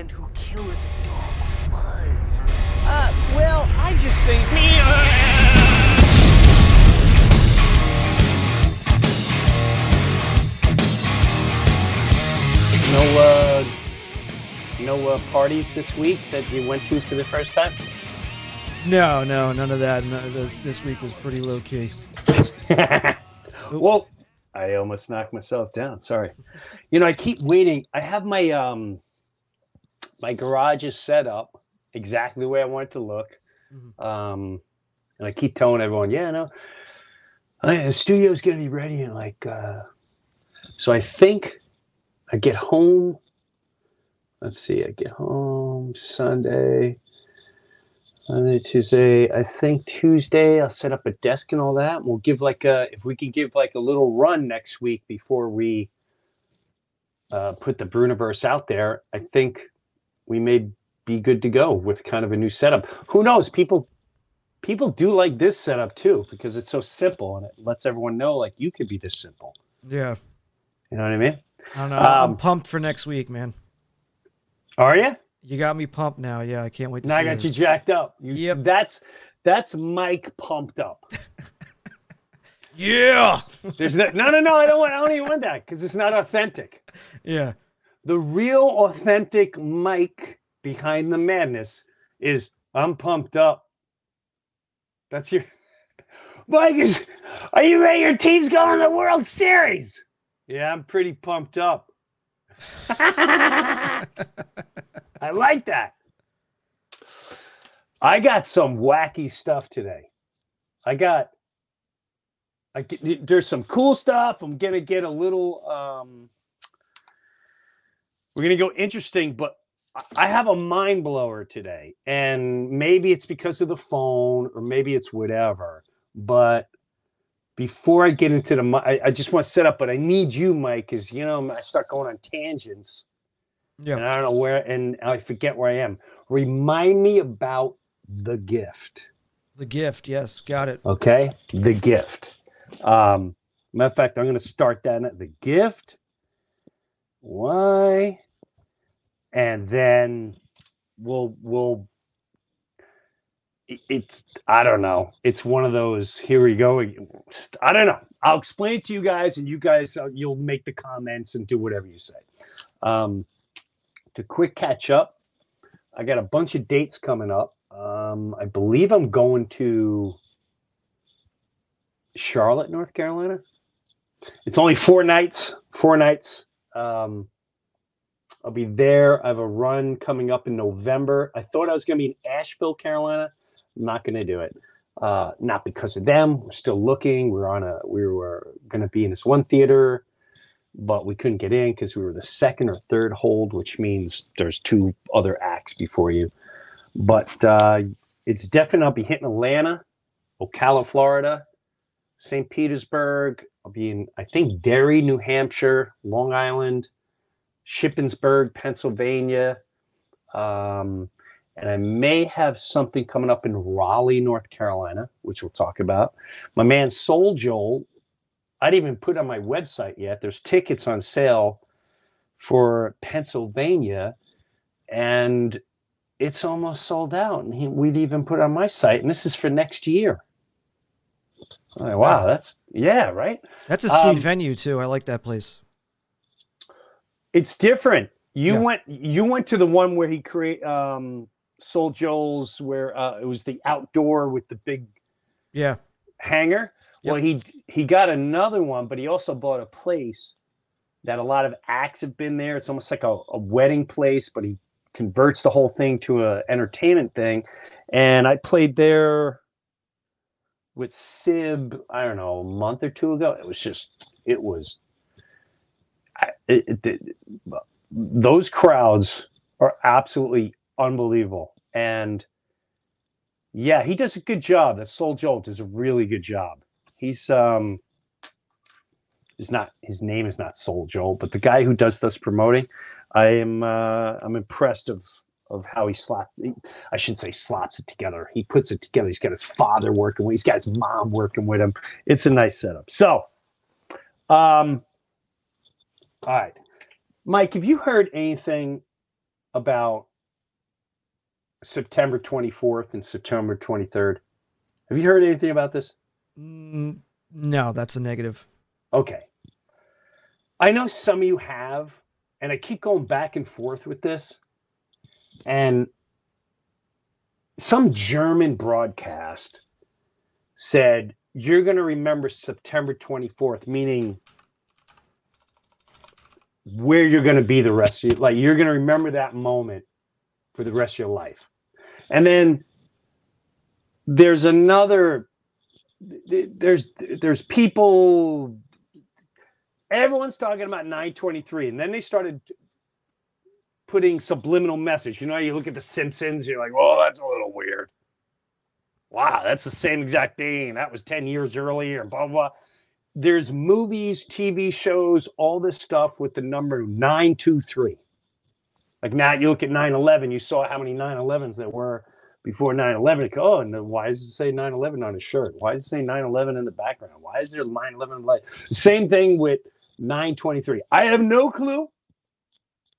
and who killed the dog was? Uh, well, I just think. me. No, uh, no uh, parties this week that you went to for the first time. No, no, none of that. No, this, this week was pretty low key. Well, I almost knocked myself down. Sorry. You know, I keep waiting. I have my um my garage is set up exactly the way I want it to look. Mhm. Um and I keep telling everyone, yeah, no, I, the studio's gonna be ready in like uh so I think I get home. Let's see, I get home Sunday. Sunday, Tuesday. I think Tuesday I'll set up a desk and all that. And we'll give like a if we can give like a little run next week before we uh, put the Breuniverse out there. I think we may be good to go with kind of a new setup. Who knows? People people do like this setup too because it's so simple and it lets everyone know like you could be this simple. Yeah. You know what I mean? I don't know. I'm Um, pumped for next week, man. Are you? You got me pumped now. Yeah, I can't wait to Now I got you jacked up. You, Yep. That's that's Mike pumped up. Yeah. There's no, no, no, no. I don't want. I don't even want that because it's not authentic. Yeah. The real authentic Mike behind the madness is I'm pumped up. That's your Mike is. Are you ready? Your team's going to the World Series. Yeah, I'm pretty pumped up. I like that. I got some wacky stuff today. I got. I get, there's some cool stuff. I'm gonna get a little. Um, we're gonna go interesting, but I- have a mind blower today, and maybe it's because of the phone, or maybe it's whatever. But before I get into the, I, I just want to set up. But I need you, Mike, because you know I start going on tangents Yeah, and I don't know where, and I forget where I am. Remind me about the gift. The gift. Yes. Got it. Okay, the gift. Um, matter of fact, I'm going to start that. at The gift. Why? And then we'll we'll. It's I don't know. It's one of those. Here we go. I don't know. I'll explain it to you guys, and you guys uh, you'll make the comments and do whatever you say. Um, to quick catch up, I got a bunch of dates coming up. Um, I believe I'm going to Charlotte, North Carolina. It's only four nights. Four nights. Um, I'll be there. I have a run coming up in November. I thought I was going to be in Asheville, Carolina. I'm not going to do it. Uh, not because of them. We're still looking. We're on a. We were going to be in this one theater, but we couldn't get in because we were the second or third hold, which means there's two other acts before you. But uh, it's definitely. I'll be hitting Atlanta, Ocala, Florida, St. Petersburg. I'll be in, I think, Derry, New Hampshire, Long Island, Shippensburg, Pennsylvania. Um, and I may have something coming up in Raleigh, North Carolina, which we'll talk about. My man Soul Joel, I didn't even put on my website yet. There's tickets on sale for Pennsylvania, and it's almost sold out. And he, we'd even put it on my site, and this is for next year. Like, wow, Wow. that's yeah, right. That's a sweet Um, venue too. I like that place. It's different. You Yeah. went you went to the one where he create um Soul Joel's where uh it was the outdoor with the big Yeah. hangar. Well, he he got another one, but he also bought a place that a lot of acts have been there. It's almost like a, a wedding place, but he converts the whole thing to a entertainment thing. And I played there with Sib, I don't know, a month or two ago. It was just it was it, it, those crowds are absolutely unbelievable. And yeah, he does a good job. That Soul Joel does a really good job. He's um is not his name is not Soul Joel, but the guy who does this promoting, I am uh I'm impressed of of how he slapped I shouldn't say slaps it together. He puts it together. He's got his father working with he's got his mom working with him. It's a nice setup. So um all right. Mike, have you heard anything about September 24th and September 23rd? Have you heard anything about this? Mm, no, that's a negative. Okay. I know some of you have, and I keep going back and forth with this. And some German broadcast said, You're going to remember September 24th, meaning where you're going to be the rest of your like you're going to remember that moment for the rest of your life. And then there's another there's there's people everyone's talking about 923 and then they started putting subliminal message. You know you look at the simpsons you're like oh that's a little weird. Wow that's the same exact thing. That was 10 years earlier blah, blah there's movies, TV shows, all this stuff with the number 923. Like now you look at 9-11, you saw how many 9-11s there were before 9-11. Oh, and why does it say 9-11 on his shirt? Why does it say 9-11 in the background? Why is there 9-11 light? Same thing with 923. I have no clue.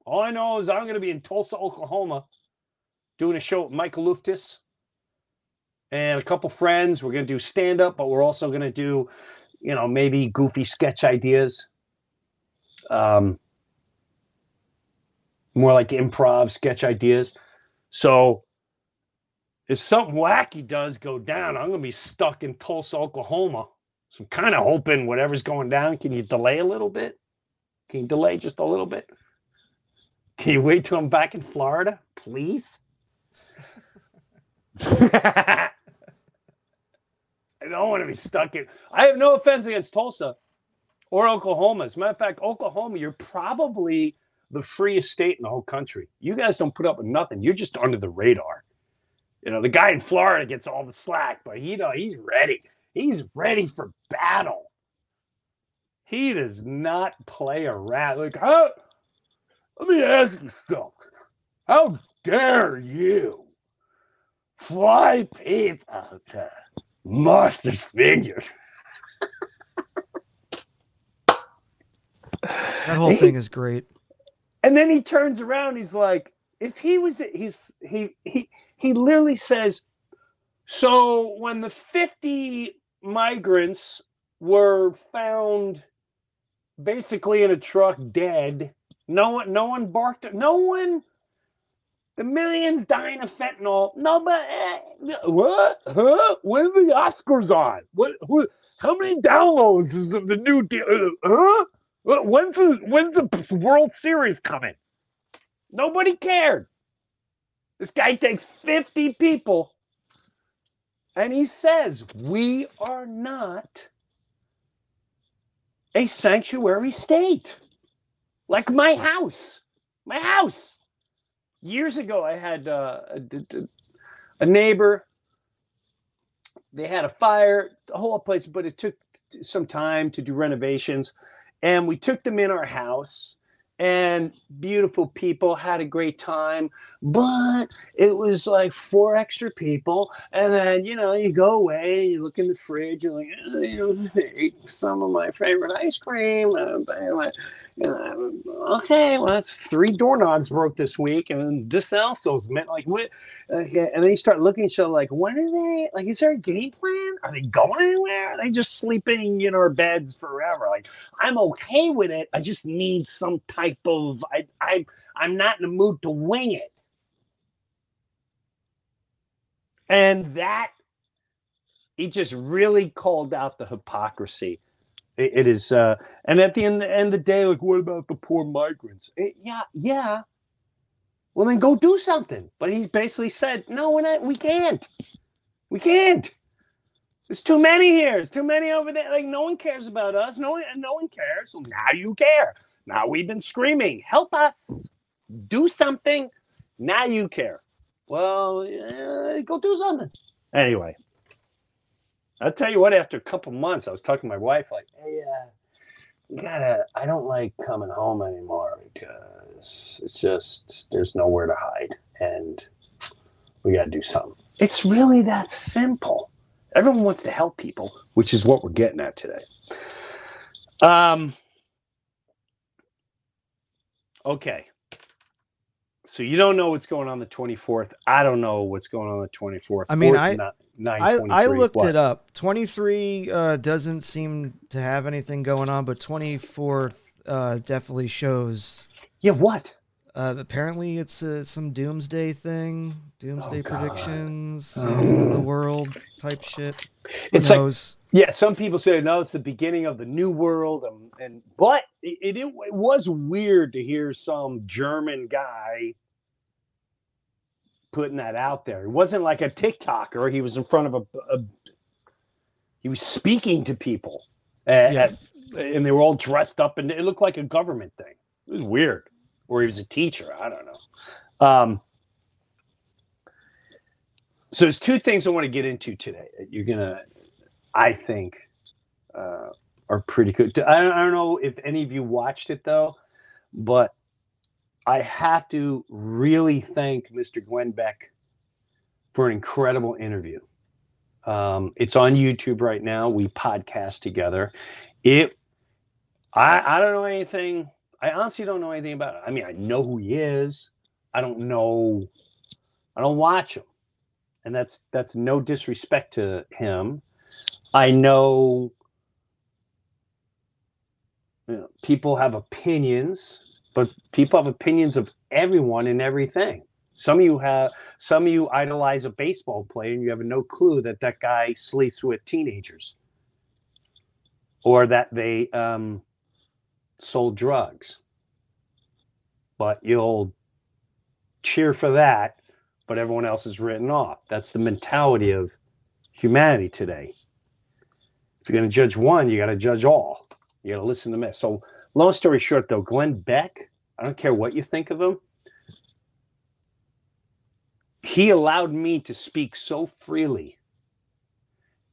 All I know is I'm going to be in Tulsa, Oklahoma, doing a show with Michael Luftis and a couple friends. We're going to do stand up, but we're also going to do you know, maybe goofy sketch ideas. Um, more like improv sketch ideas. So if something wacky does go down, I'm gonna be stuck in Tulsa, Oklahoma. So I'm kind of hoping whatever's going down, can you delay a little bit? Can you delay just a little bit? Can you wait till I'm back in Florida, please? I don't want to be stuck in. I have no offense against Tulsa or Oklahoma. As a matter of fact, Oklahoma, you're probably the freest state in the whole country. You guys don't put up with nothing. You're just under the radar. You know, the guy in Florida gets all the slack, but you know, he's ready. He's ready for battle. He does not play around. Like, how, let me ask you something. How dare you fly people Martha's Vineyard. That whole thing is great. And then he turns around. He's like, if he was, he's he he he literally says, so when the fifty migrants were found basically in a truck dead, no one no one barked. No one the millions dying of fentanyl. No, but uh, what? Huh? When are the Oscars on? What? Who, how many downloads is the new deal? Uh, huh? When's the when's the World Series coming? Nobody cared. This guy takes 50 people and he says, We are not a sanctuary state. Like my house. My house years ago, I had uh, a, a neighbor. They had a fire, the whole place, but it took some time to do renovations. And we took them in our house and beautiful people had a great time but it was like four extra people and then you know you go away you look in the fridge you're like oh, you know, ate some of my favorite ice cream uh, you know, okay well that's three doorknobs broke this week and this also meant like what? Okay. and then you start looking at each other like when are they like is there a game plan? Are they going anywhere? Are they just sleeping in our beds forever? Like i'm okay with it i just need some type of i i i'm not in the mood to wing it and that he just really called out the hypocrisy. it, it is, uh, and at the end, end of the day, like, what about the poor migrants? It, yeah, yeah. Well, then go do something. But he's basically said, no, we're not, we can't. We can't. There's too many here. There's too many over there. Like no one cares about us. No one, no one cares. So now you care. Now we've been screaming, help us, do something. Now you care. Well, go do something. Anyway, I'll tell you what. After a couple months, I was talking to my wife, like, "Hey, uh, you gotta. I don't like coming home anymore because it's just there's nowhere to hide, and we gotta do something. It's really that simple. Everyone wants to help people, which is what we're getting at today. Um. Okay. So you don't know what's going on the 24th. I don't know what's going on the 24th. I mean, I- I, I looked What? it up. 23 uh, doesn't seem to have anything going on, but 24th uh, definitely shows. Yeah, what? Uh, apparently, it's uh, some doomsday thing, doomsday Oh, predictions, Oh. end of the world type shit. Who It's like? Yeah, some people say no, it's the beginning of the new world, and, and but it, it, it was weird to hear some German guy putting that out there. It wasn't like a TikToker; he was in front of a, a he was speaking to people, at, Yeah. at- and they were all dressed up, and it looked like a government thing. It was weird, or he was a teacher. I don't know. Um, so there's two things I want to get into today. that You're gonna I think, uh, are pretty good. I don't, I don't know if any of you watched it though, but I have to really thank Mr. Glenn Beck for an incredible interview. Um, it's on YouTube right now. We podcast together. It, I, I don't know anything. I honestly don't know anything about it. I mean, I know who he is. I don't know. I don't watch him, and that's that's no disrespect to him. I know, you know, people have opinions, but people have opinions of everyone and everything. Some of you have, some of you idolize a baseball player, and you have no clue that that guy sleeps with teenagers, or that they um, sold drugs. But you'll cheer for that, but everyone else is written off. That's the mentality of humanity today if you're going to judge one, you got to judge all. You got to listen to me. So, long story short, though, Glenn Beck, I don't care what you think of him, he allowed me to speak so freely.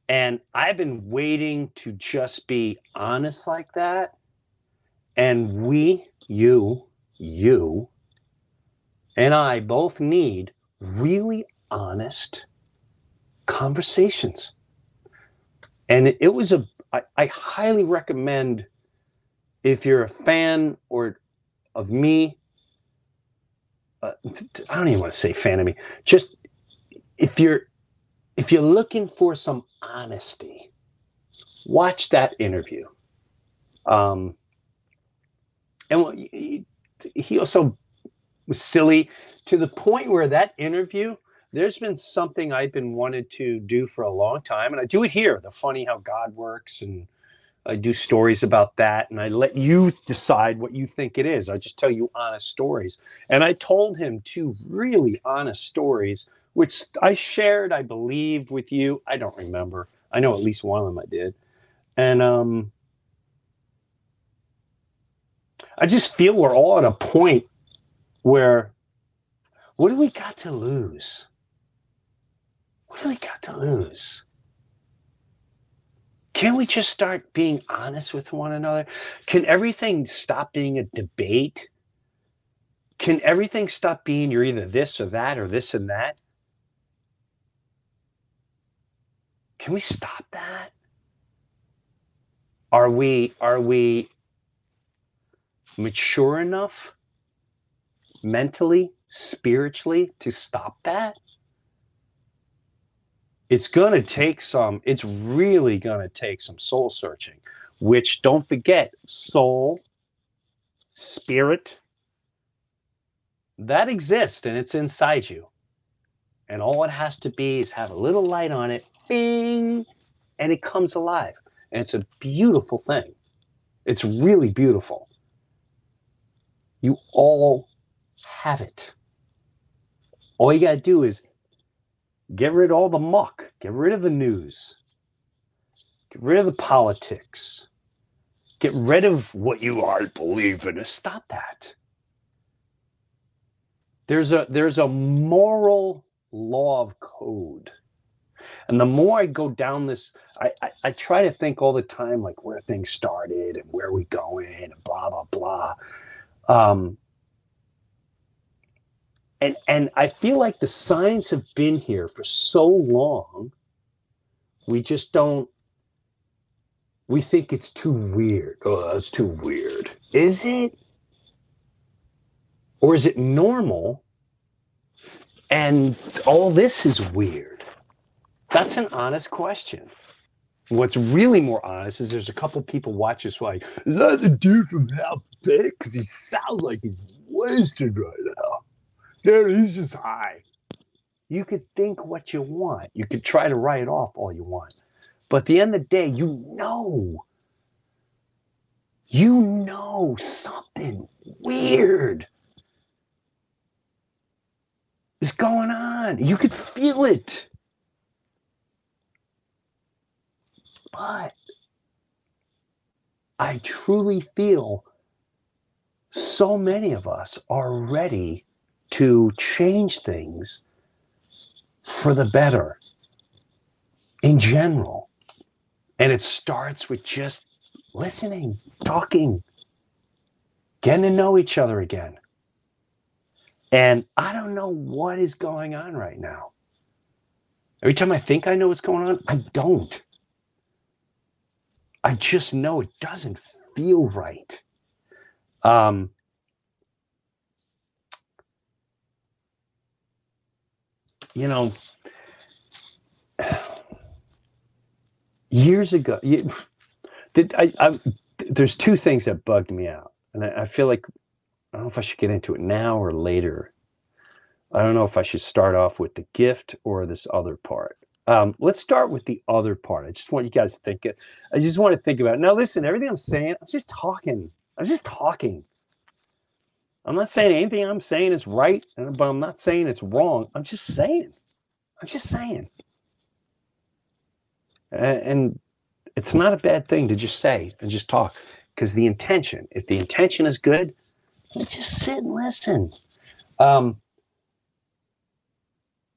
And I've been waiting to just be honest like that. And we, you, you, and I both need really honest conversations and it, was a I, I highly recommend if you're a fan or of me uh, i don't even want to say fan of me just if you're if you're looking for some honesty watch that interview um and he also was silly to the point where that interview there's been something I've been wanted to do for a long time, and I do it here. The funny how God works, and I do stories about that, and I let you decide what you think it is. I just tell you honest stories, and I told him two really honest stories, which I shared, I believe, with you. I don't remember. I know at least one of them I did, and um, I just feel we're all at a point where what do we got to lose? What do we got to lose? Can we just start being honest with one another? Can everything stop being a debate? Can everything stop being you're either this or that or this and that? Can we stop that? Are we are we mature enough mentally, spiritually to stop that? It's going to take some, it's really going to take some soul searching, which don't forget, soul, spirit, that exists and it's inside you. And all it has to be is have a little light on it, bing, and it comes alive. And it's a beautiful thing. It's really beautiful. You all have it. All you got to do is get rid of all the muck, get rid of the news, get rid of the politics, get rid of what you are believing. Stop that. There's a there's a moral law of code. And the more I go down this, I, I, I try to think all the time like where things started and where we going and blah blah blah. Um, and and I feel like the signs have been here for so long. We just don't. We think it's too weird. Oh, that's too weird. Is it? Or is it normal and all this is weird. That's an honest question. What's really more honest is there's a couple people watch this like, is that the dude from Half Baked? Because he sounds like he's wasted right. Dude, he's just high. You could think what you want. You could try to write off all you want. But at the end of the day, you know. You know something weird is going on. You could feel it. But I truly feel so many of us are ready to change things for the better in general. And it starts with just listening, talking, getting to know each other again. And I don't know what is going on right now. Every time I think I know what's going on, I don't. I just know it doesn't feel right. Um, you know, years ago, you, did I, I? There's two things that bugged me out, and I, I feel like I don't know if I should get into it now or later. I don't know if I should start off with the gift or this other part. Um, let's start with the other part. I just want you guys to think. I just want to think about it. Now, listen, everything I'm saying, I'm just talking. I'm just talking. I'm not saying anything I'm saying is right, but I'm not saying it's wrong. I'm just saying. I'm just saying. And it's not a bad thing to just say and just talk because the intention, if the intention is good, just sit and listen. Um,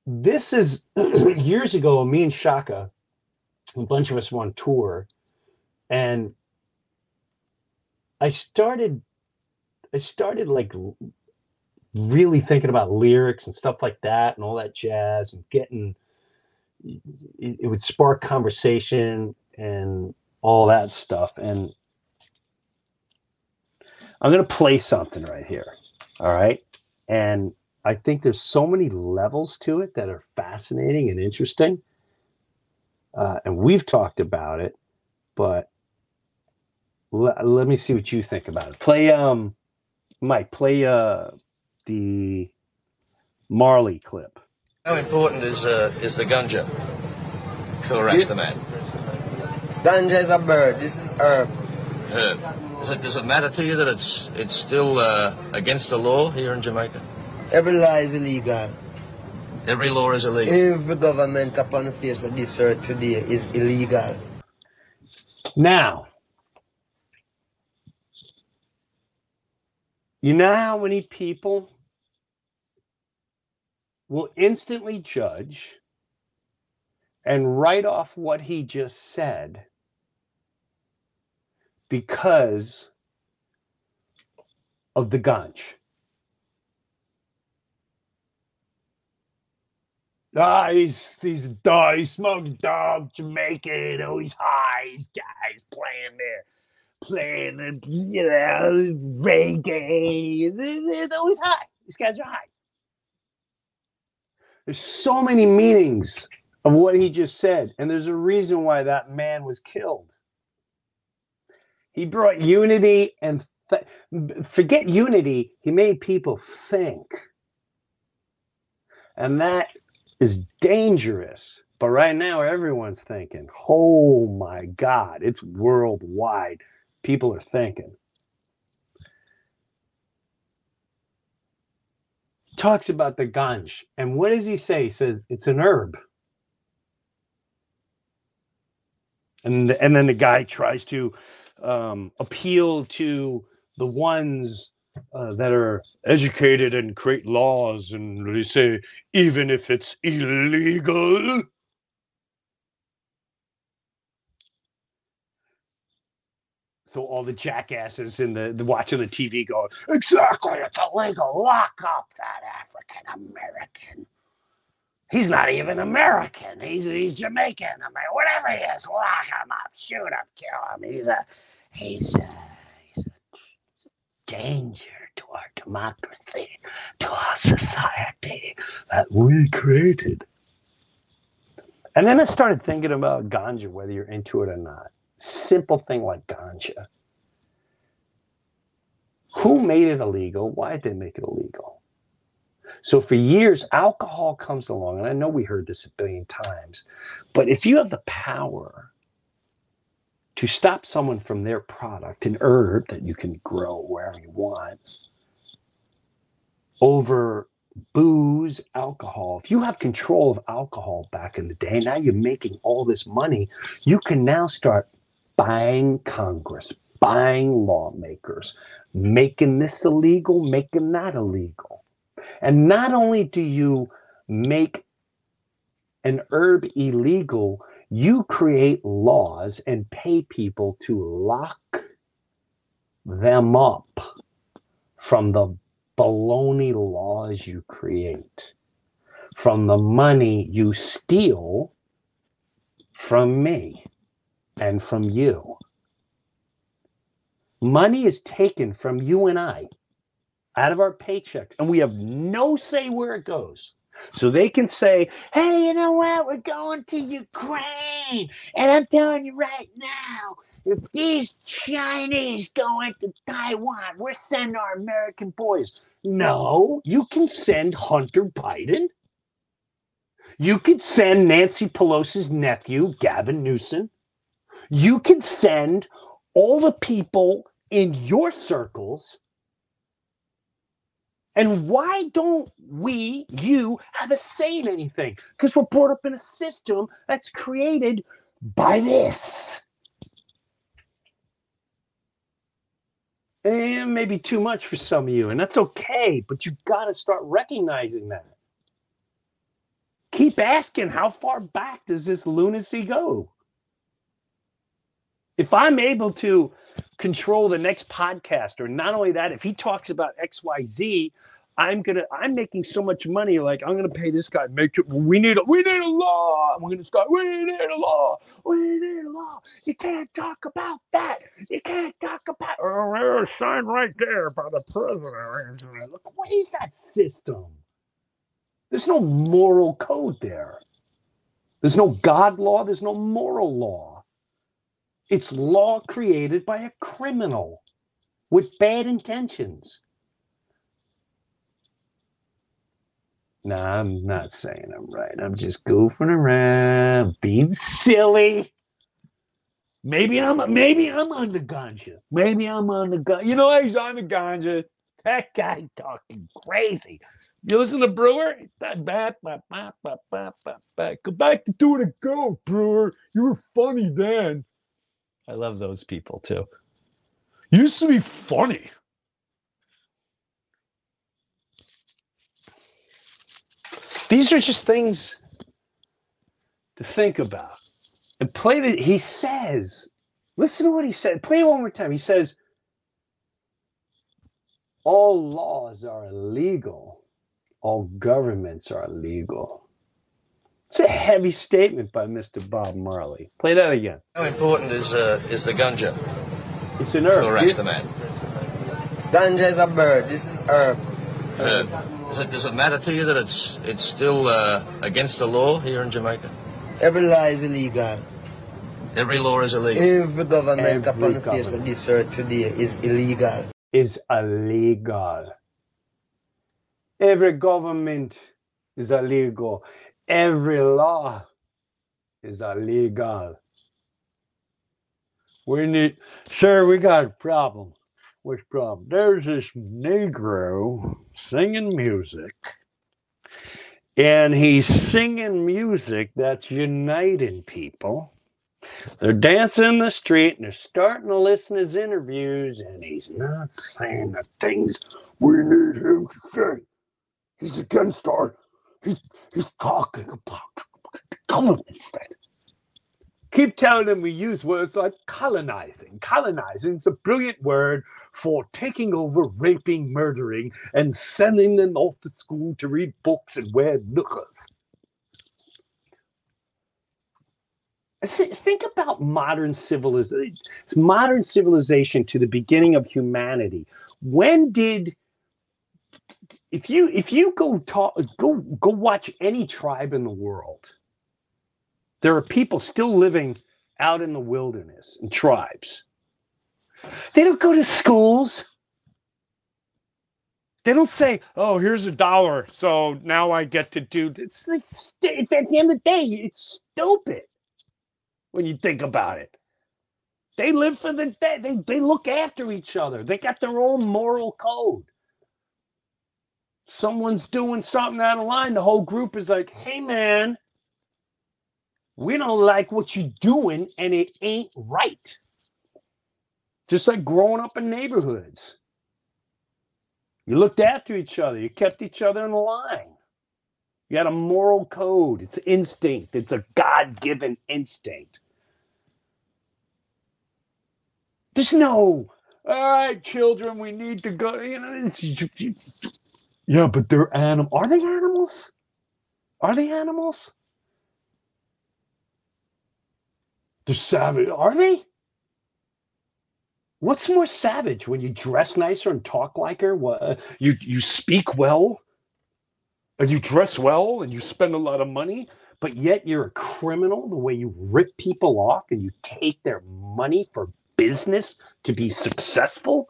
this is years ago, me and Shaka, a bunch of us were on tour, and I started I started like really thinking about lyrics and stuff like that and all that jazz and getting it, it would spark conversation and all that stuff and I'm going to play something right here. All right. And I think there's so many levels to it that are fascinating and interesting. Uh, and we've talked about it, but l- let me see what you think about it. Play, um, Mike, play uh, the Marley clip. How important is uh, is the ganja to arrest the man? Ganja is a bird. This is herb. Herb. Does it does it matter to you that it's it's still uh, against the law here in Jamaica? Every law is illegal. Every law is illegal. Every government upon the face of this earth today is illegal. Now, you know how many people will instantly judge and write off what he just said because of the ganj. Ah, he's he's dog. He smoked dog, Jamaican. Oh, he's high. He's guys playing there, playing you know reggae. They're always high. These guys are high. There's so many meanings of what he just said, and there's a reason why that man was killed. He brought unity and th- forget unity. He made people think, and that is dangerous. But right now, everyone's thinking, oh my God, it's worldwide. People are thinking. Talks about the ganj. And what does he say? He says it's an herb. And, and then the guy tries to um, appeal to the ones uh, that are educated and create laws, and they say even if it's illegal. So all the jackasses in the, the watching the TV go, exactly, it's illegal. Lock up that African American. He's not even American. He's he's Jamaican. I mean, whatever he is, lock him up, shoot him, kill him. He's a he's a he's a danger to our democracy, to our society. that we created. And then I started thinking about ganja, whether you're into it or not. Simple thing like ganja. Who made it illegal? Why did they make it illegal? So for years, alcohol comes along, and I know we heard this a billion times, but if you have the power to stop someone from their product, an herb that you can grow wherever you want, over booze, alcohol. If you have control of alcohol back in the day, now you're making all this money, you can now start buying Congress, buying lawmakers, making this illegal, making that illegal. And not only do you make an herb illegal, you create laws and pay people to lock them up from the baloney laws you create, from the money you steal from me and from you. Money is taken from you and I out of our paycheck, and we have no say where it goes. So they can say, hey, you know what? We're going to Ukraine. And I'm telling you right now, if these Chinese go into Taiwan, we're sending our American boys. No, you can send Hunter Biden. You could send Nancy Pelosi's nephew, Gavin Newsom. You can send all the people in your circles and why don't we, you, have a say in anything? Because we're brought up in a system that's created by this. And maybe too much for some of you, and that's okay, but you got to start recognizing that. Keep asking how far back does this lunacy go? If I'm able to control the next podcast or not only that if he talks about xyz i'm gonna i'm making so much money like i'm gonna pay this guy make sure we need a we need a law. We're gonna start we need a law. We need a law. You can't talk about that. You can't talk about oh, sign right there by the president. Look what is that system? There's no moral code there. There's no god law. There's no moral law it's law created by a criminal with bad intentions. No, I'm not saying I'm right. I'm just goofing around, being silly. Maybe I'm maybe I'm on the ganja. Maybe I'm on the ganja. You know, he's on the ganja. That guy talking crazy. You listen to Breuer? Bat, bat, bat, Go back to doing a go, Breuer. You were funny then. I love those people too. Used to be funny. These are just things to think about. And play the he says, listen to what he said. Play it one more time. He says, all laws are illegal, all governments are illegal. It's a heavy statement by Mr. Bob Marley. Play that again. How important is uh, is the ganja It's an to herb. arrest This- the man? Ganja is a bird. This is herb. Uh, does it does it matter to you that it's it's still uh, against the law here in Jamaica? Every law is illegal. Every law is illegal. Every government Every upon the face of this earth today is illegal. is illegal. Every government is illegal. Every law is illegal. We need, sir, we got a problem. Which problem? There's this Negro singing music, and he's singing music that's uniting people. They're dancing in the street and they're starting to listen to his interviews, and he's not saying the things we need him to say. He's against our. He's he's talking about government thing. Keep telling him we use words like colonizing. Colonizing is a brilliant word for taking over, raping, murdering, and sending them off to school to read books and wear knickers. Think about modern civilization It's modern civilization to the beginning of humanity when did if you if you go talk go go watch any tribe in the world, there are people still living out in the wilderness in tribes. They don't go to schools. They don't say, "Oh, here's a dollar, so now I get to do." It's st- it's at the end of the day, it's stupid when you think about it. They live for the day. They they look after each other. They got their own moral code. Someone's doing something out of line. The whole group is like, "Hey, man, we don't like what you're doing, and it ain't right." Just like growing up in neighborhoods. You looked after each other. You kept each other in line. You had a moral code. It's instinct. It's a God given instinct. There's no, all right, children, we need to go. You know, it's, yeah, but they're animal. Are they animals? Are they animals? They're savage. Are they? What's more savage when you dress nicer and talk like her? What you you speak well, and you dress well, and you spend a lot of money, but yet you're a criminal. The way you rip people off and you take their money for business to be successful.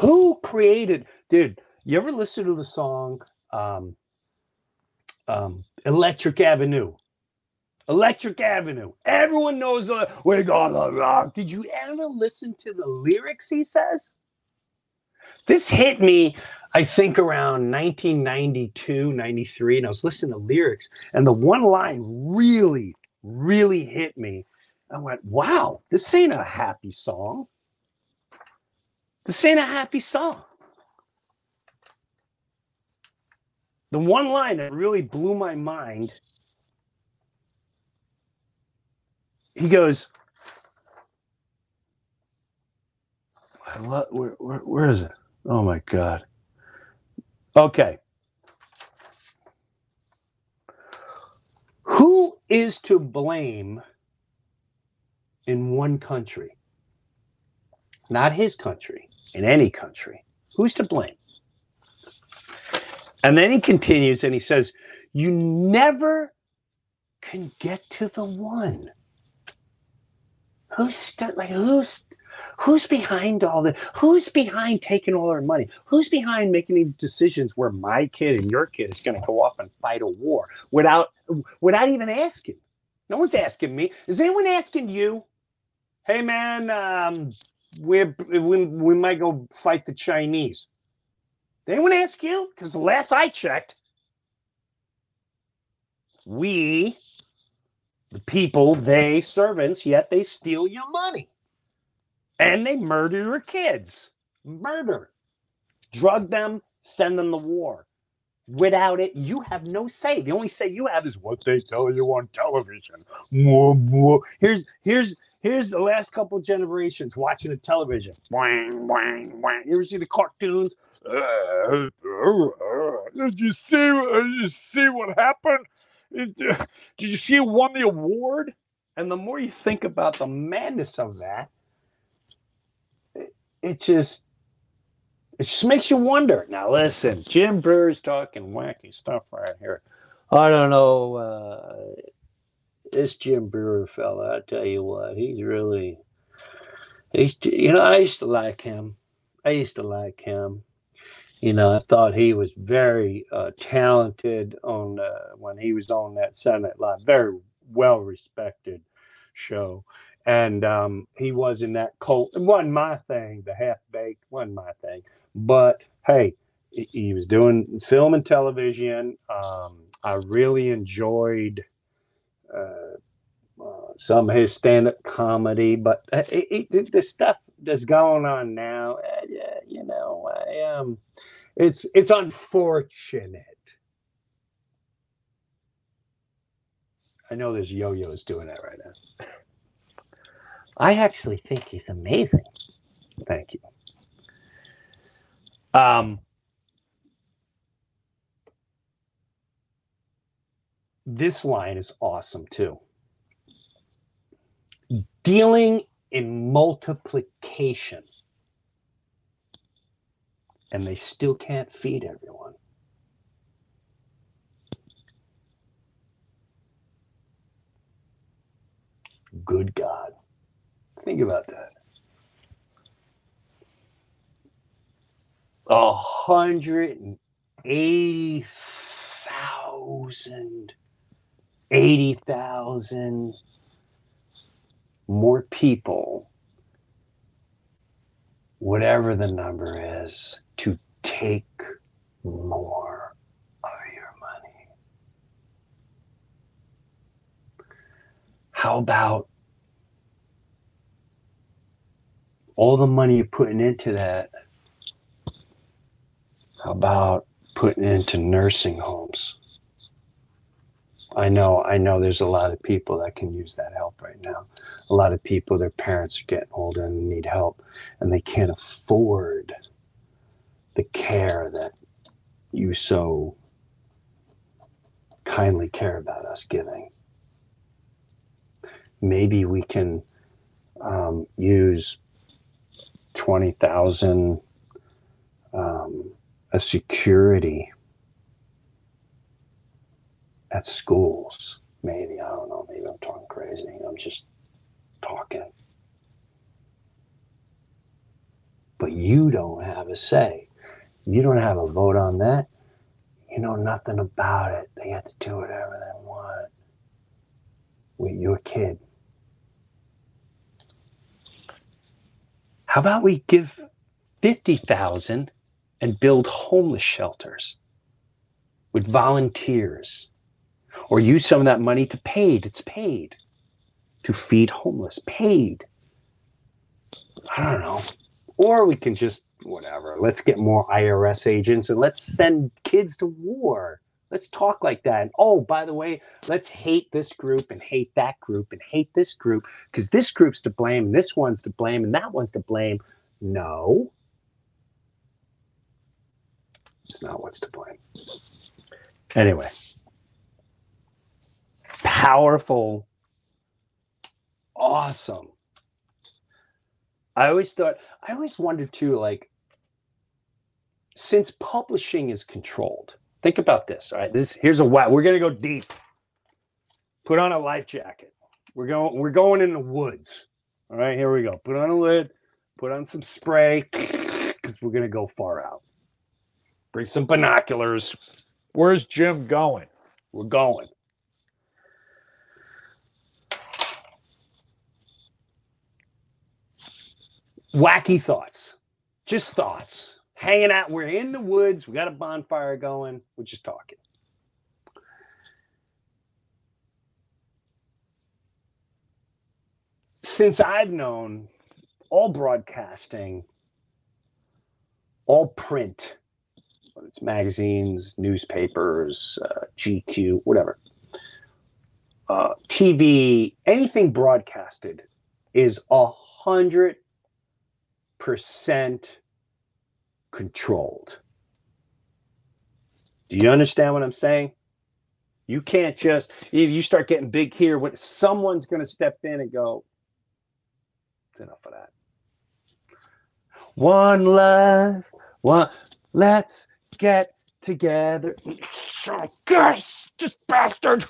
Who created? Dude, you ever listen to the song um, um, "Electric Avenue"? Electric Avenue. Everyone knows uh, we're gonna rock. Did you ever listen to the lyrics he says? This hit me, I think, around 1992, 93, and I was listening to lyrics, and the one line really, really hit me. I went, wow, this ain't a happy song. This ain't a happy song. The one line that really blew my mind he goes, what, where, where, where is it? Oh my God. Okay. Who is to blame in one country? Not his country, in any country. Who's to blame? And then he continues and he says, You never can get to the one. Who's like who's who's behind all this who's behind taking all our money? Who's behind making these decisions where my kid and your kid is going to go off and fight a war without without even asking? No one's asking me. Is anyone asking you? Hey man um we we, we might go fight the chinese did anyone ask you because the last i checked we the people, they servants, yet they steal your money. And they murder your kids. Murder. Drug them, send them to war. Without it, you have no say. The only say you have is what they tell you on television. Here's here's here's the last couple generations watching the television. Wang, wang, wang. You ever see the cartoons? Did you see? Did you see what happened? Did you see who won the award? And the more you think about the madness of that, it, it just it just makes you wonder. Now listen, Jim Breuer's talking wacky stuff right here. I don't know uh, this Jim Breuer fella. I tell you what, he's really he's you know I used to like him. I used to like him you know, I thought he was very uh, talented on uh, when he was on that Senate Live, very well respected show. And um, he was in that cult. It wasn't my thing, the half baked wasn't my thing. But hey, he, was doing film and television. Um, I really enjoyed some of his stand up comedy, but uh, it, it, the stuff that's going on now, uh, you know, I, um, it's it's unfortunate. I know there's yo-yos doing that right now. I actually think he's amazing. Thank you. Um, this line is awesome too. Dealing in multiplication and they still can't feed everyone. Good God. Think about that. A hundred and eighty thousand, eighty thousand more people, whatever the number is, to take more of your money. How about all the money you're putting into that? How about putting into nursing homes? I know, I know there's a lot of people that can use that help right now. A lot of people, their parents are getting older and need help, and they can't afford the care that you so kindly care about us giving. Maybe we can um, use 20,000 um, a security at schools. Maybe, I don't know, maybe I'm talking crazy. I'm just talking. But you don't have a say. You don't have a vote on that. You know nothing about it. They get to do whatever they want with your kid. How about we give 50,000 and build homeless shelters with volunteers or use some of that money to paid. It's paid. To feed homeless. Paid. I don't know. Or we can just whatever. Let's get more irs agents and let's send kids to war. Let's talk like that. And oh by the way let's hate this group and hate that group and hate this group. Because this group's to blame and this one's to blame and that one's to blame. No. It's not what's to blame. Anyway powerful, awesome. I always thought, I always wondered too, like, since publishing is controlled, think about this. All right, this here's a wow. We're gonna go deep. Put on a life jacket. We're going. We're going in the woods. All right, here we go. Put on a lid. Put on some spray because we're gonna go far out. Bring some binoculars. Where's Jim going? We're going. Wacky thoughts, just thoughts. Hanging out, we're in the woods, we got a bonfire going, we're just talking. Since I've known all broadcasting, all print, whether it's magazines, newspapers, uh, GQ, whatever, uh, TV, anything broadcasted is a hundred percent controlled. Do you understand what I'm saying? You can't just if you start getting big here, what someone's going to step in and go, "It's enough of that." One love, one. Let's get together. Oh, gosh, just bastard.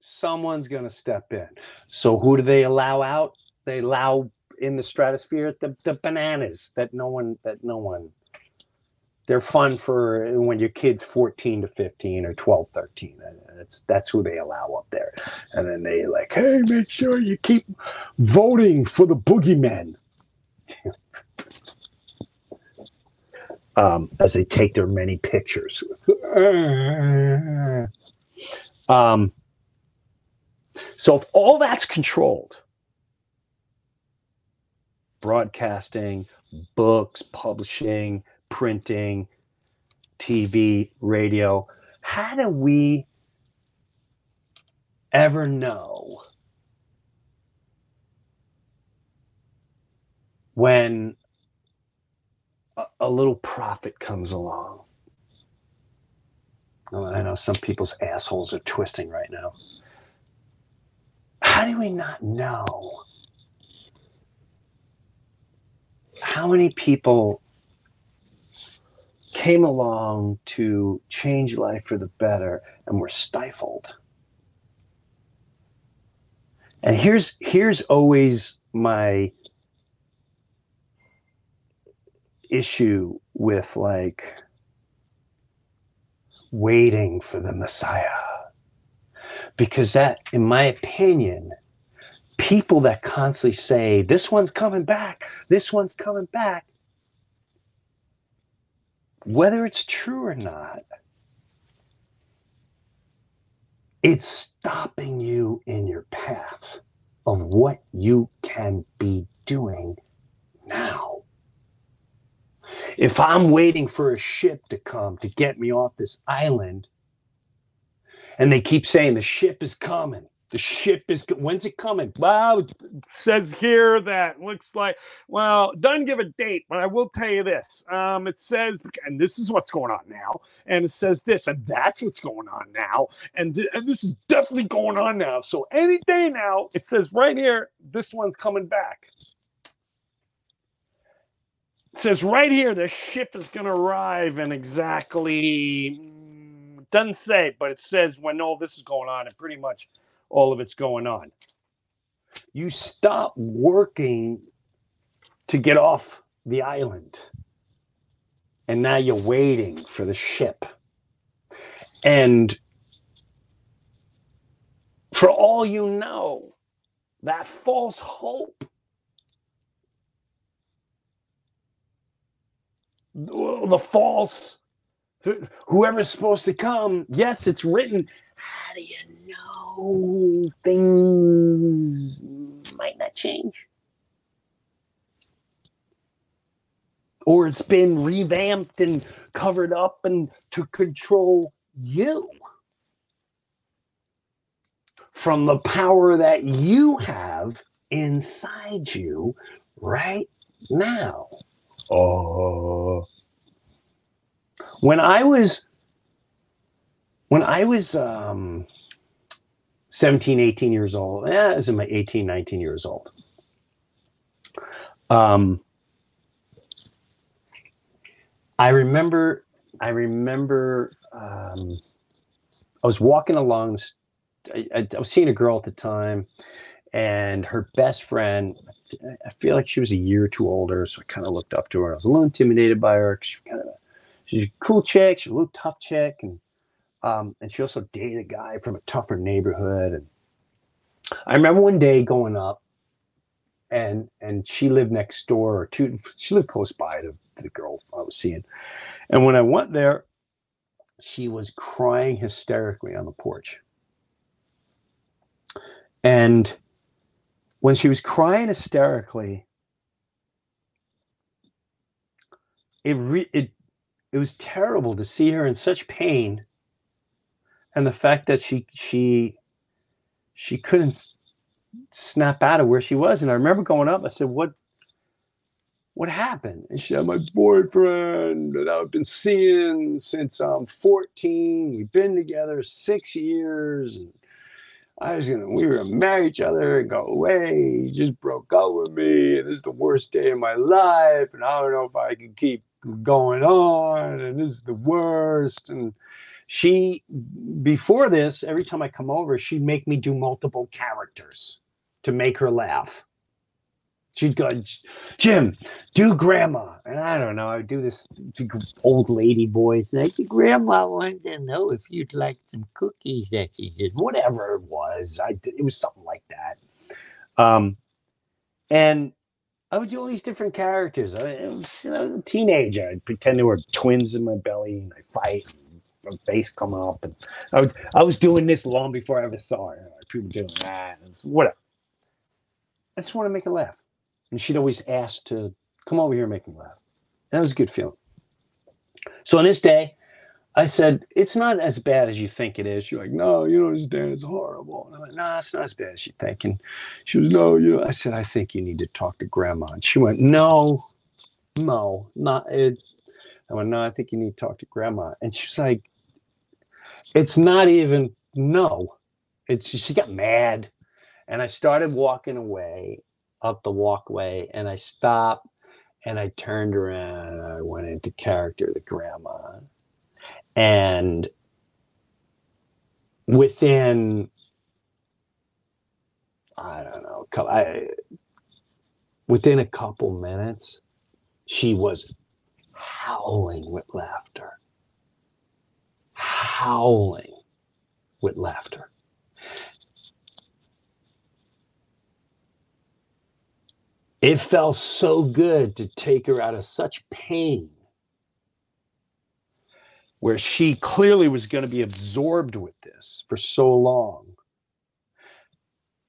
Someone's going to step in. So who do they allow out? They allow in the stratosphere the, the bananas that no one that no one they're fun for when your kid's 14 to 15 or 12 13 that's that's who they allow up there. And then they like hey make sure you keep voting for the boogeymen. Um, as they take their many pictures. Um, so if all that's controlled broadcasting, books, publishing, printing, TV, radio. How do we ever know when a, a little prophet comes along? Oh, I know some people's assholes are twisting right now. How do we not know how many people came along to change life for the better and were stifled? And here's here's always my issue with like waiting for the Messiah. Because that, in my opinion, people that constantly say, this one's coming back, this one's coming back, whether it's true or not, it's stopping you in your path of what you can be doing now. If I'm waiting for a ship to come to get me off this island, and they keep saying the ship is coming, the ship is when's it coming? Well, it says here that looks like, well, doesn't give a date, but I will tell you this. Um, it says, and this is what's going on now, and it says this, and that's what's going on now, and, and this is definitely going on now. So any day now, it says right here, this one's coming back. It says right here, the ship is going to arrive in exactly, mm, doesn't say, but it says when all this is going on, and pretty much all of it's going on. You stop working to get off the island. And now you're waiting for the ship. And for all you know, that false hope, the false, whoever's supposed to come, yes, it's written. How do you things might not change? Or it's been revamped and covered up and to control you from the power that you have inside you right now. Oh. When I was when I was um 17, 18 years old, eh, I was in my 18, 19 years old. Um I remember I remember um I was walking along I, I, I was seeing a girl at the time, and her best friend. I- I feel like she was a year or two older, so I kind of looked up to her. I was a little intimidated by her. She kind of, she's a cool chick. She's a little tough chick, and um, and she also dated a guy from a tougher neighborhood. And I remember one day going up, and and she lived next door, or two. She lived close by to the girl I was seeing. And when I went there, she was crying hysterically on the porch. And when she was crying hysterically, it re- it it was terrible to see her in such pain, and the fact that she she she couldn't snap out of where she was. And I remember going up. I said, "What what happened?" And she said, "My boyfriend that I've been seeing since I'm 14. We've been together six years." And I was gonna, we were gonna marry each other and go away. He just broke up with me, and this is the worst day of my life, and I don't know if I can keep going on, and this is the worst. And she, before this, every time I come over, she'd make me do multiple characters to make her laugh. She'd go, Jim, do grandma. And I don't know, I would do this old lady voice. Like, grandma wanted to know if you'd like some cookies that she did, whatever it was. I did, it was something like that. Um, and I would do all these different characters. I, was, I was a teenager. I'd pretend there were twins in my belly and I fight my face come up. And I was, I was doing this long before I ever saw her. People doing that and whatever. I just want to make her laugh. And she'd always ask to come over here and make me laugh. And it was a good feeling. So on this day, I said, It's not as bad as you think it is. She's like, No, you don't understand. It's horrible. And I'm like, No, it's not as bad as you think. And she was, No, you know, I said, I think you need to talk to grandma. And she went, No, no, not it. I went, No, I think you need to talk to grandma. And she's like, It's not even no. It's she got mad. And I started walking away up the walkway and I stopped and I turned around and I went into character, the grandma. And within, I don't know, I, within a couple minutes, she was howling with laughter. Howling with laughter. It felt so good to take her out of such pain where she clearly was going to be absorbed with this for so long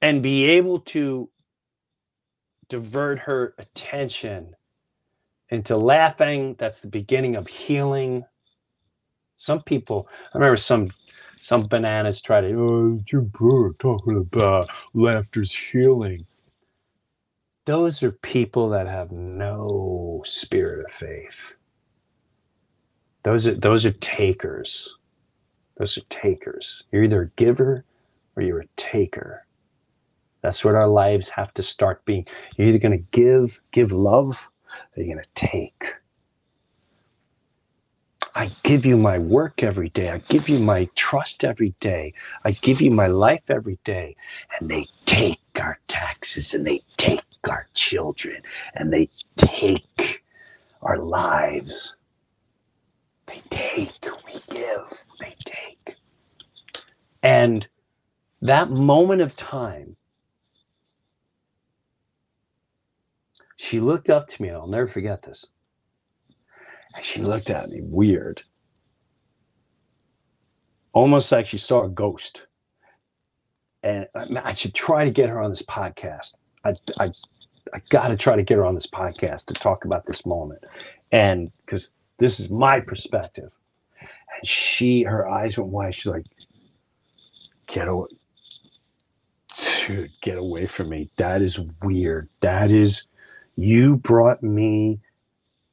and be able to divert her attention into laughing that's the beginning of healing some people i remember some some bananas try to oh your brother talking about laughter's healing. Those are people that have no spirit of faith. Those are those are takers. Those are takers. You're either a giver or you're a taker. That's what our lives have to start being. You're either going to give give love or you're going to take I give you my work every day. I give you my trust every day. I give you my life every day. And they take our taxes and they take our children and they take our lives. They take, we give, they take. And that moment of time, she looked up to me, and I'll never forget this. And she looked at me weird. Almost like she saw a ghost. And I, I should try to get her on this podcast. I, I, I got to try to get her on this podcast to talk about this moment. And because this is my perspective. And she, her eyes went wide. She's like, get away. Dude, get away from me. That is weird. That is, you brought me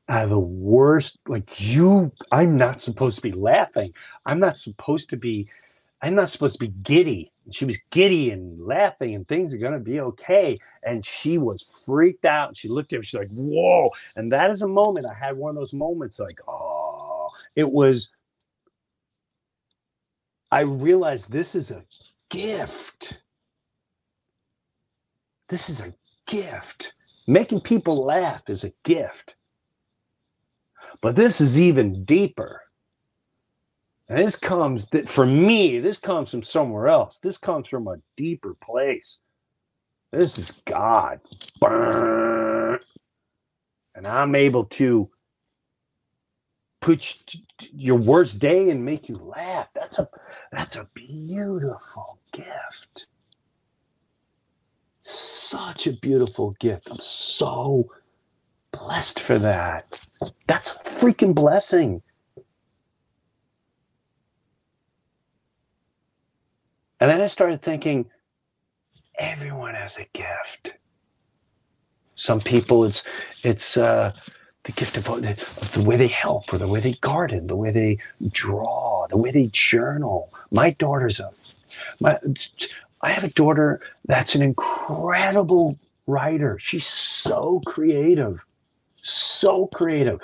of the worst like you i'm not supposed to be laughing. I'm not supposed to be i'm not supposed to be giddy. And she was giddy and laughing and things are going to be okay. And she was freaked out. And she looked at me she's like whoa. And that is a moment i had one of those moments like oh it was i realized this is a gift. This is a gift. Making people laugh is a gift but this is even deeper. And this comes for me, this comes from somewhere else. This comes from a deeper place. This is God. And I'm able to put your worst day and make you laugh. That's a that's a beautiful gift. Such a beautiful gift. I'm so blessed for that. That's a freaking blessing. And then I started thinking, everyone has a gift. Some people, it's it's uh, the gift of, of the way they help, or the way they garden, the way they draw, the way they journal. My daughter's a, my, I have a daughter that's an incredible writer. She's so creative so creative.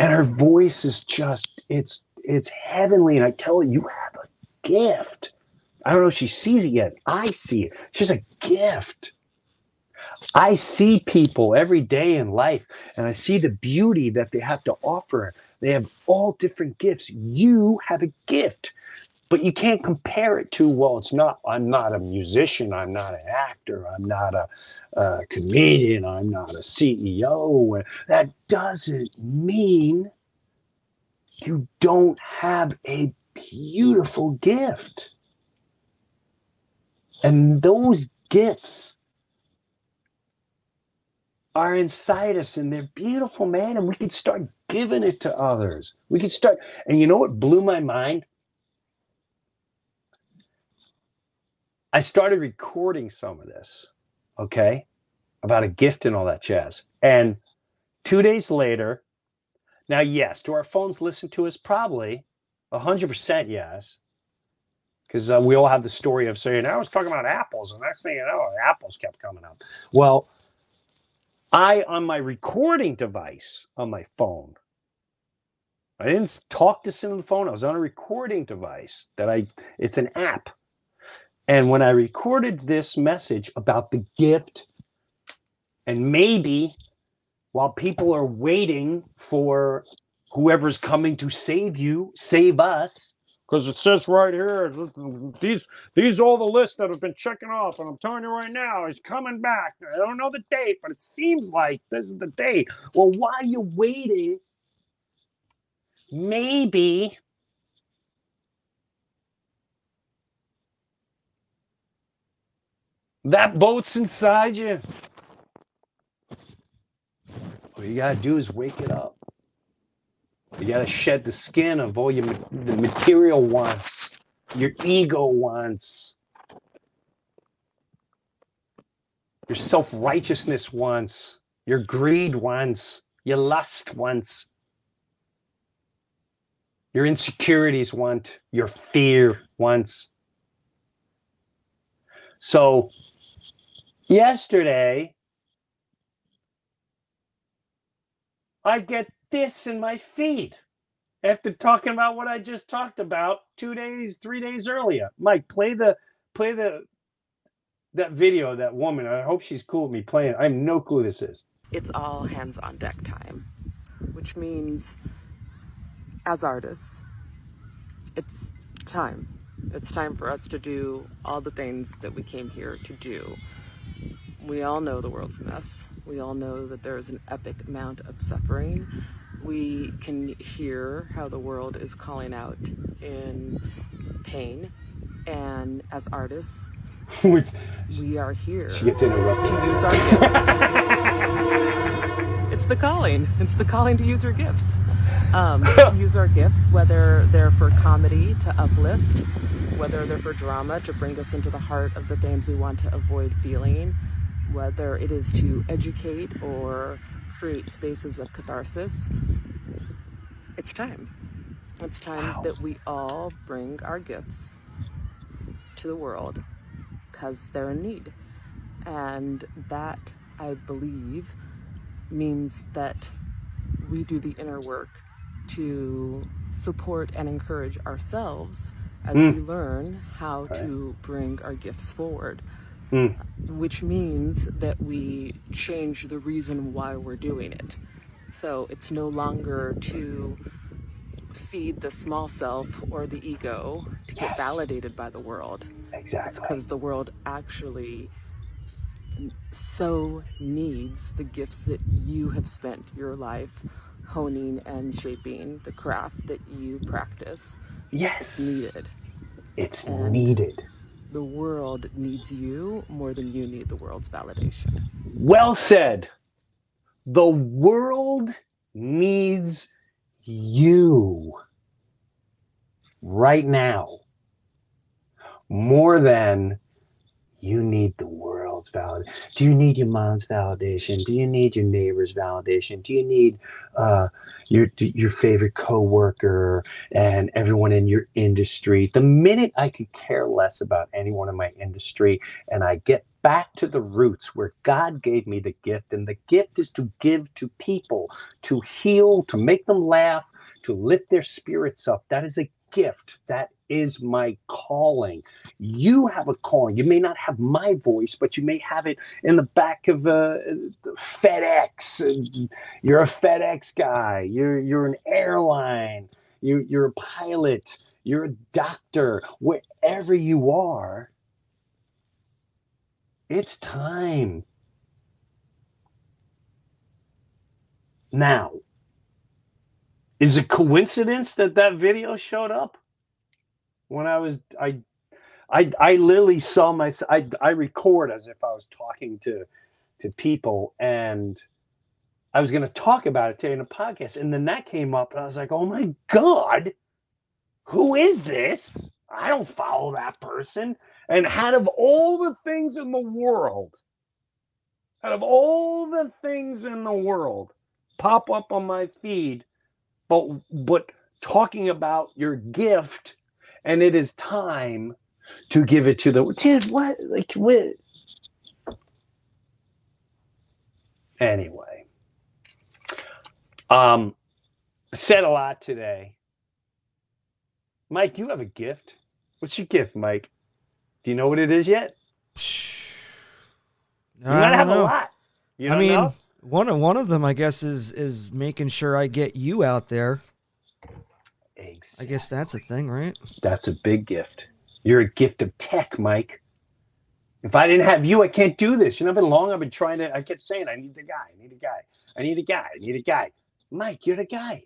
And her voice is just it's it's heavenly. And i tell her you have a gift. I don't know if she sees it yet. I see it. She's a gift. I see people every day in life and i see the beauty that they have to offer. They have all different gifts. You have a gift but you can't compare it to well it's not i'm not a musician i'm not an actor i'm not a, a comedian i'm not a ceo that doesn't mean you don't have a beautiful gift. And those gifts are inside us and they're beautiful man and we can start giving it to others. We can start and you know what blew my mind I started recording some of this, okay, about a gift and all that jazz. And two days later, now, yes, do our phones listen to us? Probably 100% yes. Because uh, we all have the story of saying, I was talking about apples, and next thing you know, apples kept coming up. Well, I, on my recording device on my phone, I didn't talk this into the phone. I was on a recording device that I, it's an app. And when I recorded this message about the gift, and maybe while people are waiting for whoever's coming to save you, save us, because it says right here these these are all the lists that have been checking off and i'm telling you right now he's coming back. I don't know the date but it seems like this is the date. Well, while you're waiting, maybe that boat's inside you. All you gotta do is wake it up. You gotta shed the skin of all your the material wants, your ego wants, your self righteousness wants, your greed wants, your lust wants, your insecurities want, your fear wants. So, yesterday, I get this in my feed after talking about what I just talked about two days, three days earlier. Mike, play the play the that video of that woman. I hope she's cool with me playing. I have no clue this is. it's all hands on deck time, which means as artists, it's time. It's time for us to do all the things that we came here to do. We all know the world's a mess. We all know that there is an epic amount of suffering. We can hear how the world is calling out in pain. And as artists, we are here she gets interrupted. to use our gifts. it's the calling. It's the calling to use our gifts. Um, to use our gifts, whether they're for comedy to uplift, whether they're for drama to bring us into the heart of the things we want to avoid feeling, whether it is to educate or create spaces of catharsis. It's time. It's time Wow. that we all bring our gifts to the world because they're in need. And that, I believe, means that we do the inner work to support and encourage ourselves as Mm. we learn how to bring our gifts forward. Mm. Which means that we change the reason why we're doing it. So it's no longer to feed the small self or the ego to get validated by the world. It's Exactly. because the world actually so needs the gifts that you have spent your life honing and shaping the craft that you practice. Yes. It's Needed. It's And- needed. The world needs you more than you need the world's validation. Well said. The world needs you right now more than you need the world's validation. Do you need your mom's validation? Do you need your neighbor's validation? Do you need uh, your your favorite coworker and everyone in your industry? The minute I could care less about anyone in my industry and I get back to the roots where God gave me the gift, and the gift is to give to people, to heal, to make them laugh, to lift their spirits up. That is a gift. That is my calling. You have a calling. You may not have my voice, but you may have it in the back of uh, FedEx. You're a FedEx guy. You're you're an airline. You you're a pilot. You're a doctor. Wherever you are, it's time. Now, is it coincidence that that video showed up when I was I I I literally saw myself I I record as if I was talking to to people and I was going to talk about it today in a podcast and then that came up and I was like, "Oh my god. Who is this? I don't follow that person." And out of all the things in the world, out of all the things in the world pop up on my feed, but but talking about your gift, and it is time to give it to the dude. What like what? Anyway, um, said a lot today. Mike, you have a gift. What's your gift, Mike? Do you know what it is yet? You don't have a know. lot. You I mean, know? one of one of them, I guess, is is making sure I get you out there. I guess that's a thing, right? That's a big gift. You're a gift of tech, Mike. If I didn't have you, I can't do this. You know, it's been long. I've been trying to. I kept saying, I need the guy. I need a guy. I need a guy. I need a guy. Mike, you're the guy.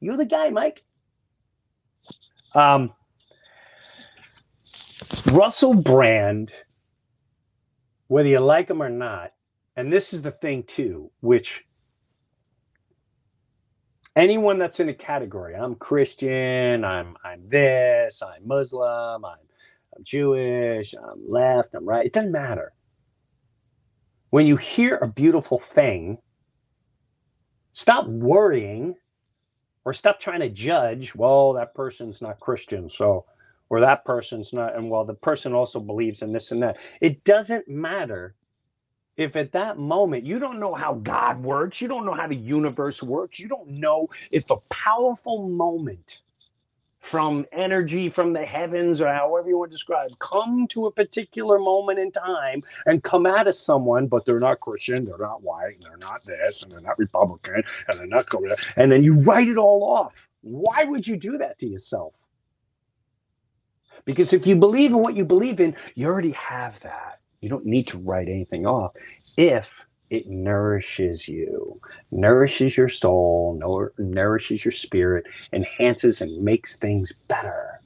You're the guy, Mike. Um, Russell Brand, whether you like him or not, and this is the thing too, which anyone that's in a category, I'm Christian, I'm I'm this, I'm Muslim, I'm I'm Jewish, I'm left, I'm right. It doesn't matter. When you hear a beautiful thing, stop worrying or stop trying to judge, well, that person's not Christian, so or that person's not, and well, the person also believes in this and that. It doesn't matter if at that moment you don't know how God works, you don't know how the universe works, you don't know if a powerful moment from energy from the heavens or however you want to describe come to a particular moment in time and come out of someone but they're not christian they're not white they're not this and they're not republican and they're not going and then you write it all off. Why would you do that to yourself? Because if you believe in what you believe in you already have that you don't need to write anything off if it nourishes you, nourishes your soul, nour- nourishes your spirit, enhances and makes things better.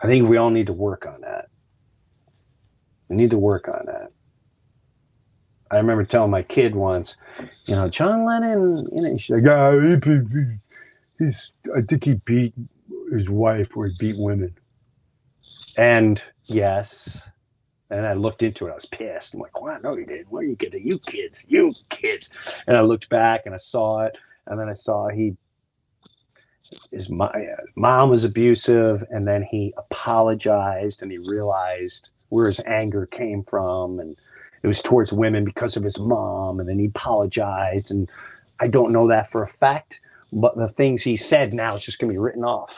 I think we all need to work on that. We need to work on that. I remember telling my kid once, you know, John Lennon, you know, she's like, he, he's, I think he beat his wife or he beat women. And yes, and I looked into it. I was pissed. I'm like, wow, no, you didn't. What are you kidding? You kids, you kids. And I looked back and I saw it. And then I saw he, his mo- uh, mom was abusive. And then he apologized and he realized where his anger came from. And it was towards women because of his mom. And then he apologized. And I don't know that for a fact. But the things he said now is just going to be written off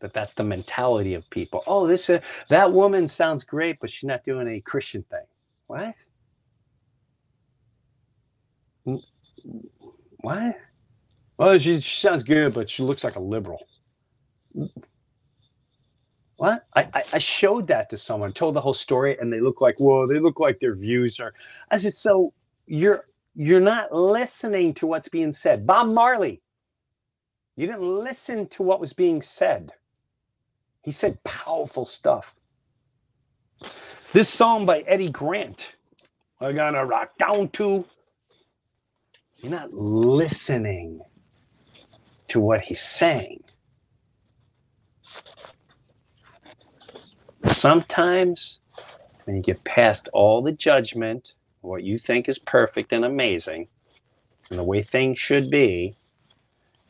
that that's the mentality of people. Oh, this uh, that woman sounds great, but she's not doing a Christian thing. What? What? Well, she, she sounds good, but she looks like a liberal. What? I, I, I showed that to someone, told the whole story, and they look like, whoa, they look like their views are. I said, so you're you're not listening to what's being said. Bob Marley, you didn't listen to what was being said. He said powerful stuff. This song by Eddie Grant, we're gonna rock down to. You're not listening to what he's saying. Sometimes, when you get past all the judgment, what you think is perfect and amazing, and the way things should be,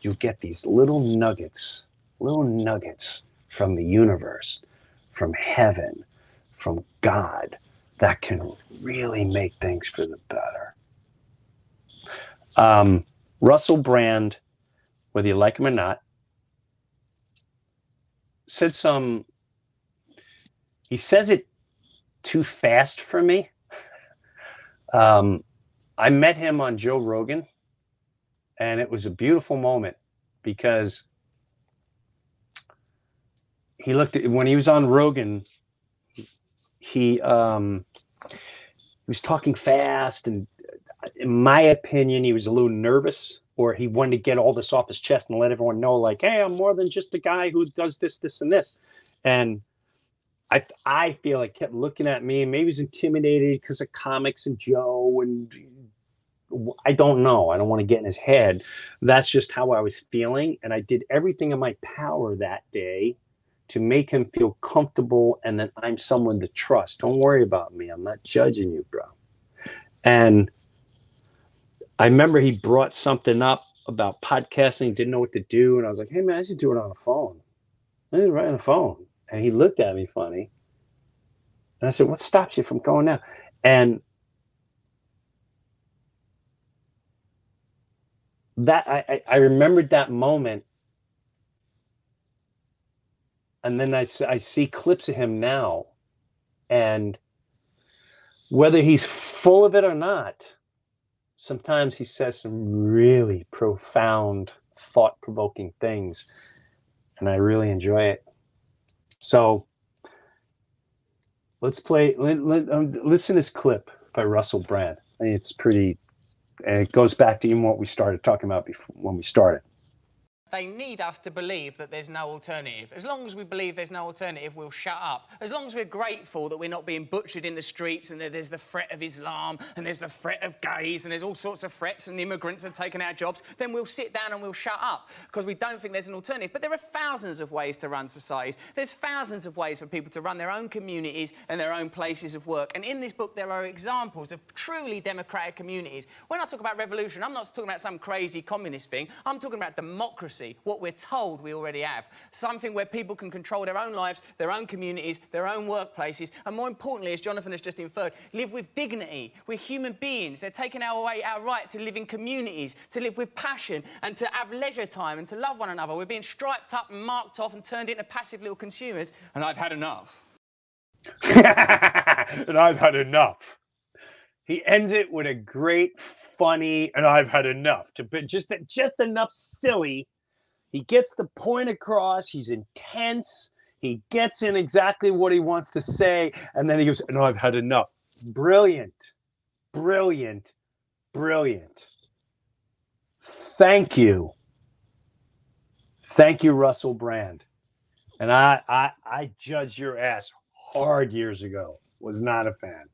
you get these little nuggets, little nuggets from the universe, from heaven, from God that can really make things for the better. Um, Russell Brand, whether you like him or not, said some, he says it too fast for me. Um, I met him on Joe Rogan, and it was a beautiful moment because he looked at when he was on Rogan. He um, he was talking fast, and in my opinion, he was a little nervous, or he wanted to get all this off his chest and let everyone know, like, "Hey, I'm more than just the guy who does this, this, and this." And I I feel like kept looking at me. and Maybe he's intimidated because of comics and Joe, and I don't know. I don't want to get in his head. That's just how I was feeling, and I did everything in my power that day to make him feel comfortable and that I'm someone to trust. Don't worry about me. I'm not judging you, bro. And I remember he brought something up about podcasting, didn't know what to do. And I was like, hey, man, I should do it on the phone. I did it right on the phone. And he looked at me funny. And I said, What stops you from going now? And that I, I, I remembered that moment. And then I see clips of him now. And whether he's full of it or not, sometimes he says some really profound, thought provoking things. And I really enjoy it. So let's play, let, let, um, listen to this clip by Russell Brand. It's pretty, it goes back to even what we started talking about before, when we started. They need us to believe that there's no alternative. As long as we believe there's no alternative, we'll shut up. As long as we're grateful that we're not being butchered in the streets and that there's the threat of Islam and there's the threat of gays and there's all sorts of threats and immigrants are taking our jobs, then we'll sit down and we'll shut up because we don't think there's an alternative. But there are thousands of ways to run societies. There's thousands of ways for people to run their own communities and their own places of work. And in this book, there are examples of truly democratic communities. When I talk about revolution, I'm not talking about some crazy communist thing. I'm talking about democracy, what we're told we already have. Something where people can control their own lives, their own communities, their own workplaces, and more importantly, as Jonathan has just inferred, live with dignity. We're human beings. They're taking away our right to live in communities, to live with passion, and to have leisure time and to love one another. We're being striped up and marked off and turned into passive little consumers, and I've had enough. and I've had enough. He ends it with a great, funny, and I've had enough. To just just enough silly. He gets the point across. He's intense. He gets in exactly what he wants to say, and then he goes, "No, I've had enough." Brilliant, brilliant, brilliant. Thank you, thank you, Russell Brand. And I, I, I judged your ass hard years ago. Was not a fan.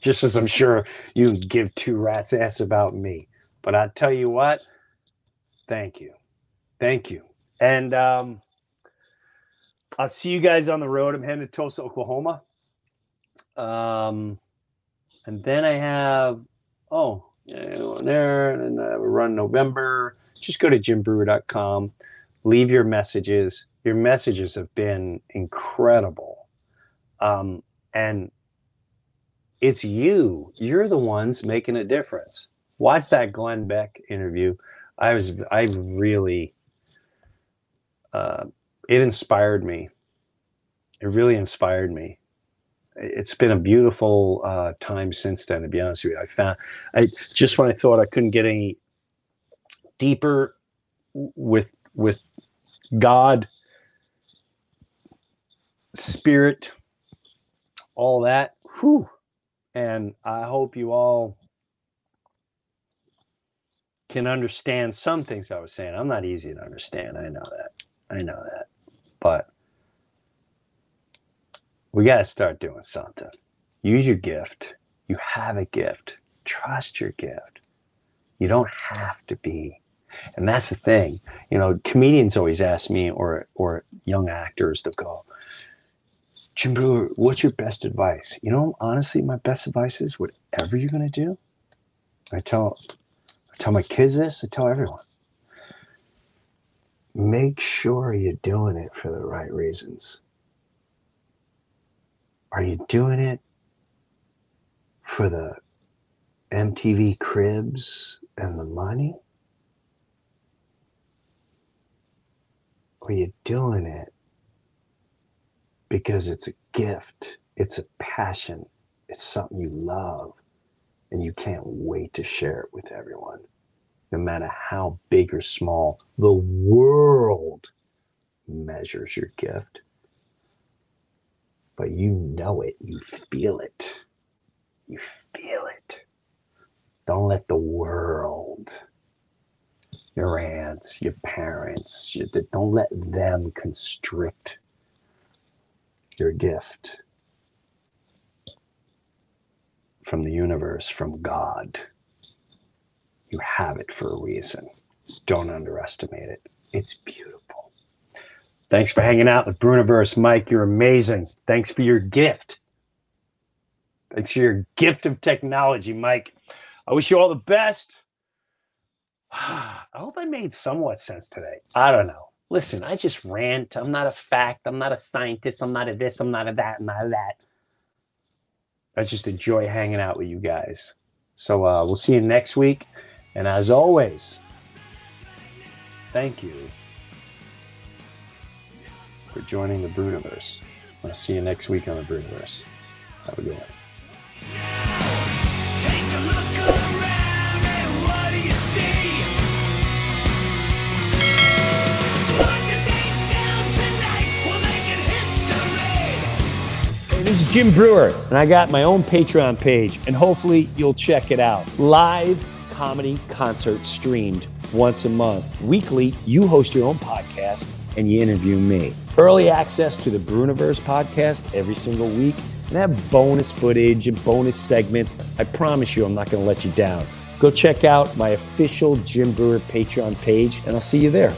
Just as I'm sure you give two rats ass about me. But I tell you what, thank you, thank you, and um, I'll see you guys on the road. I'm heading to Tulsa, Oklahoma. Um, and then I have oh there, and then I run November. Just go to jimbreuer.com. Leave your messages. Your messages have been incredible. Um, and it's you. You're the ones making a difference. Watch that Glenn Beck interview. I was, I really, uh, it inspired me. It really inspired me. It's been a beautiful uh, time since then. To be honest with you, I found, I just when I thought I couldn't get any deeper with with God, spirit, all that. Whew. And I hope you all can understand some things I was saying. I'm not easy to understand. I know that. I know that. But we got to start doing something. Use your gift. You have a gift. Trust your gift. You don't have to be. And that's the thing. You know, comedians always ask me or or young actors to go, Jim Breuer, what's your best advice? You know, honestly, my best advice is whatever you're gonna do. I tell I tell my kids this, I tell everyone. Make sure you're doing it for the right reasons. Are you doing it for the MTV cribs and the money? Or are you doing it because it's a gift, it's a passion, it's something you love, and you can't wait to share it with everyone? No matter how big or small the world measures your gift but you know it, you feel it. You feel it. Don't let the world, your aunts, your parents, your, don't let them constrict your gift from the universe, from God. You have it for a reason. Don't underestimate it. It's beautiful. Thanks for hanging out with Breuniverse, Mike. You're amazing. Thanks for your gift. Thanks for your gift of technology, Mike. I wish you all the best. I hope I made somewhat sense today. I don't know. Listen, I just rant. I'm not a fact. I'm not a scientist. I'm not a this. I'm not a that. I'm not a that. I just enjoy hanging out with you guys. So uh, we'll see you next week. And as always, thank you for joining the Breuniverse. I'll see you next week on the Breuniverse. Have a good one. This is Jim Breuer, and I got my own Patreon page, and hopefully you'll check it out. Live comedy concert streamed once a month. Weekly, you host your own podcast and you interview me. Early access to the Breuniverse podcast every single week, and have bonus footage and bonus segments. I promise you, I'm not going to let you down. Go check out my official Jim Breuer Patreon page, and I'll see you there.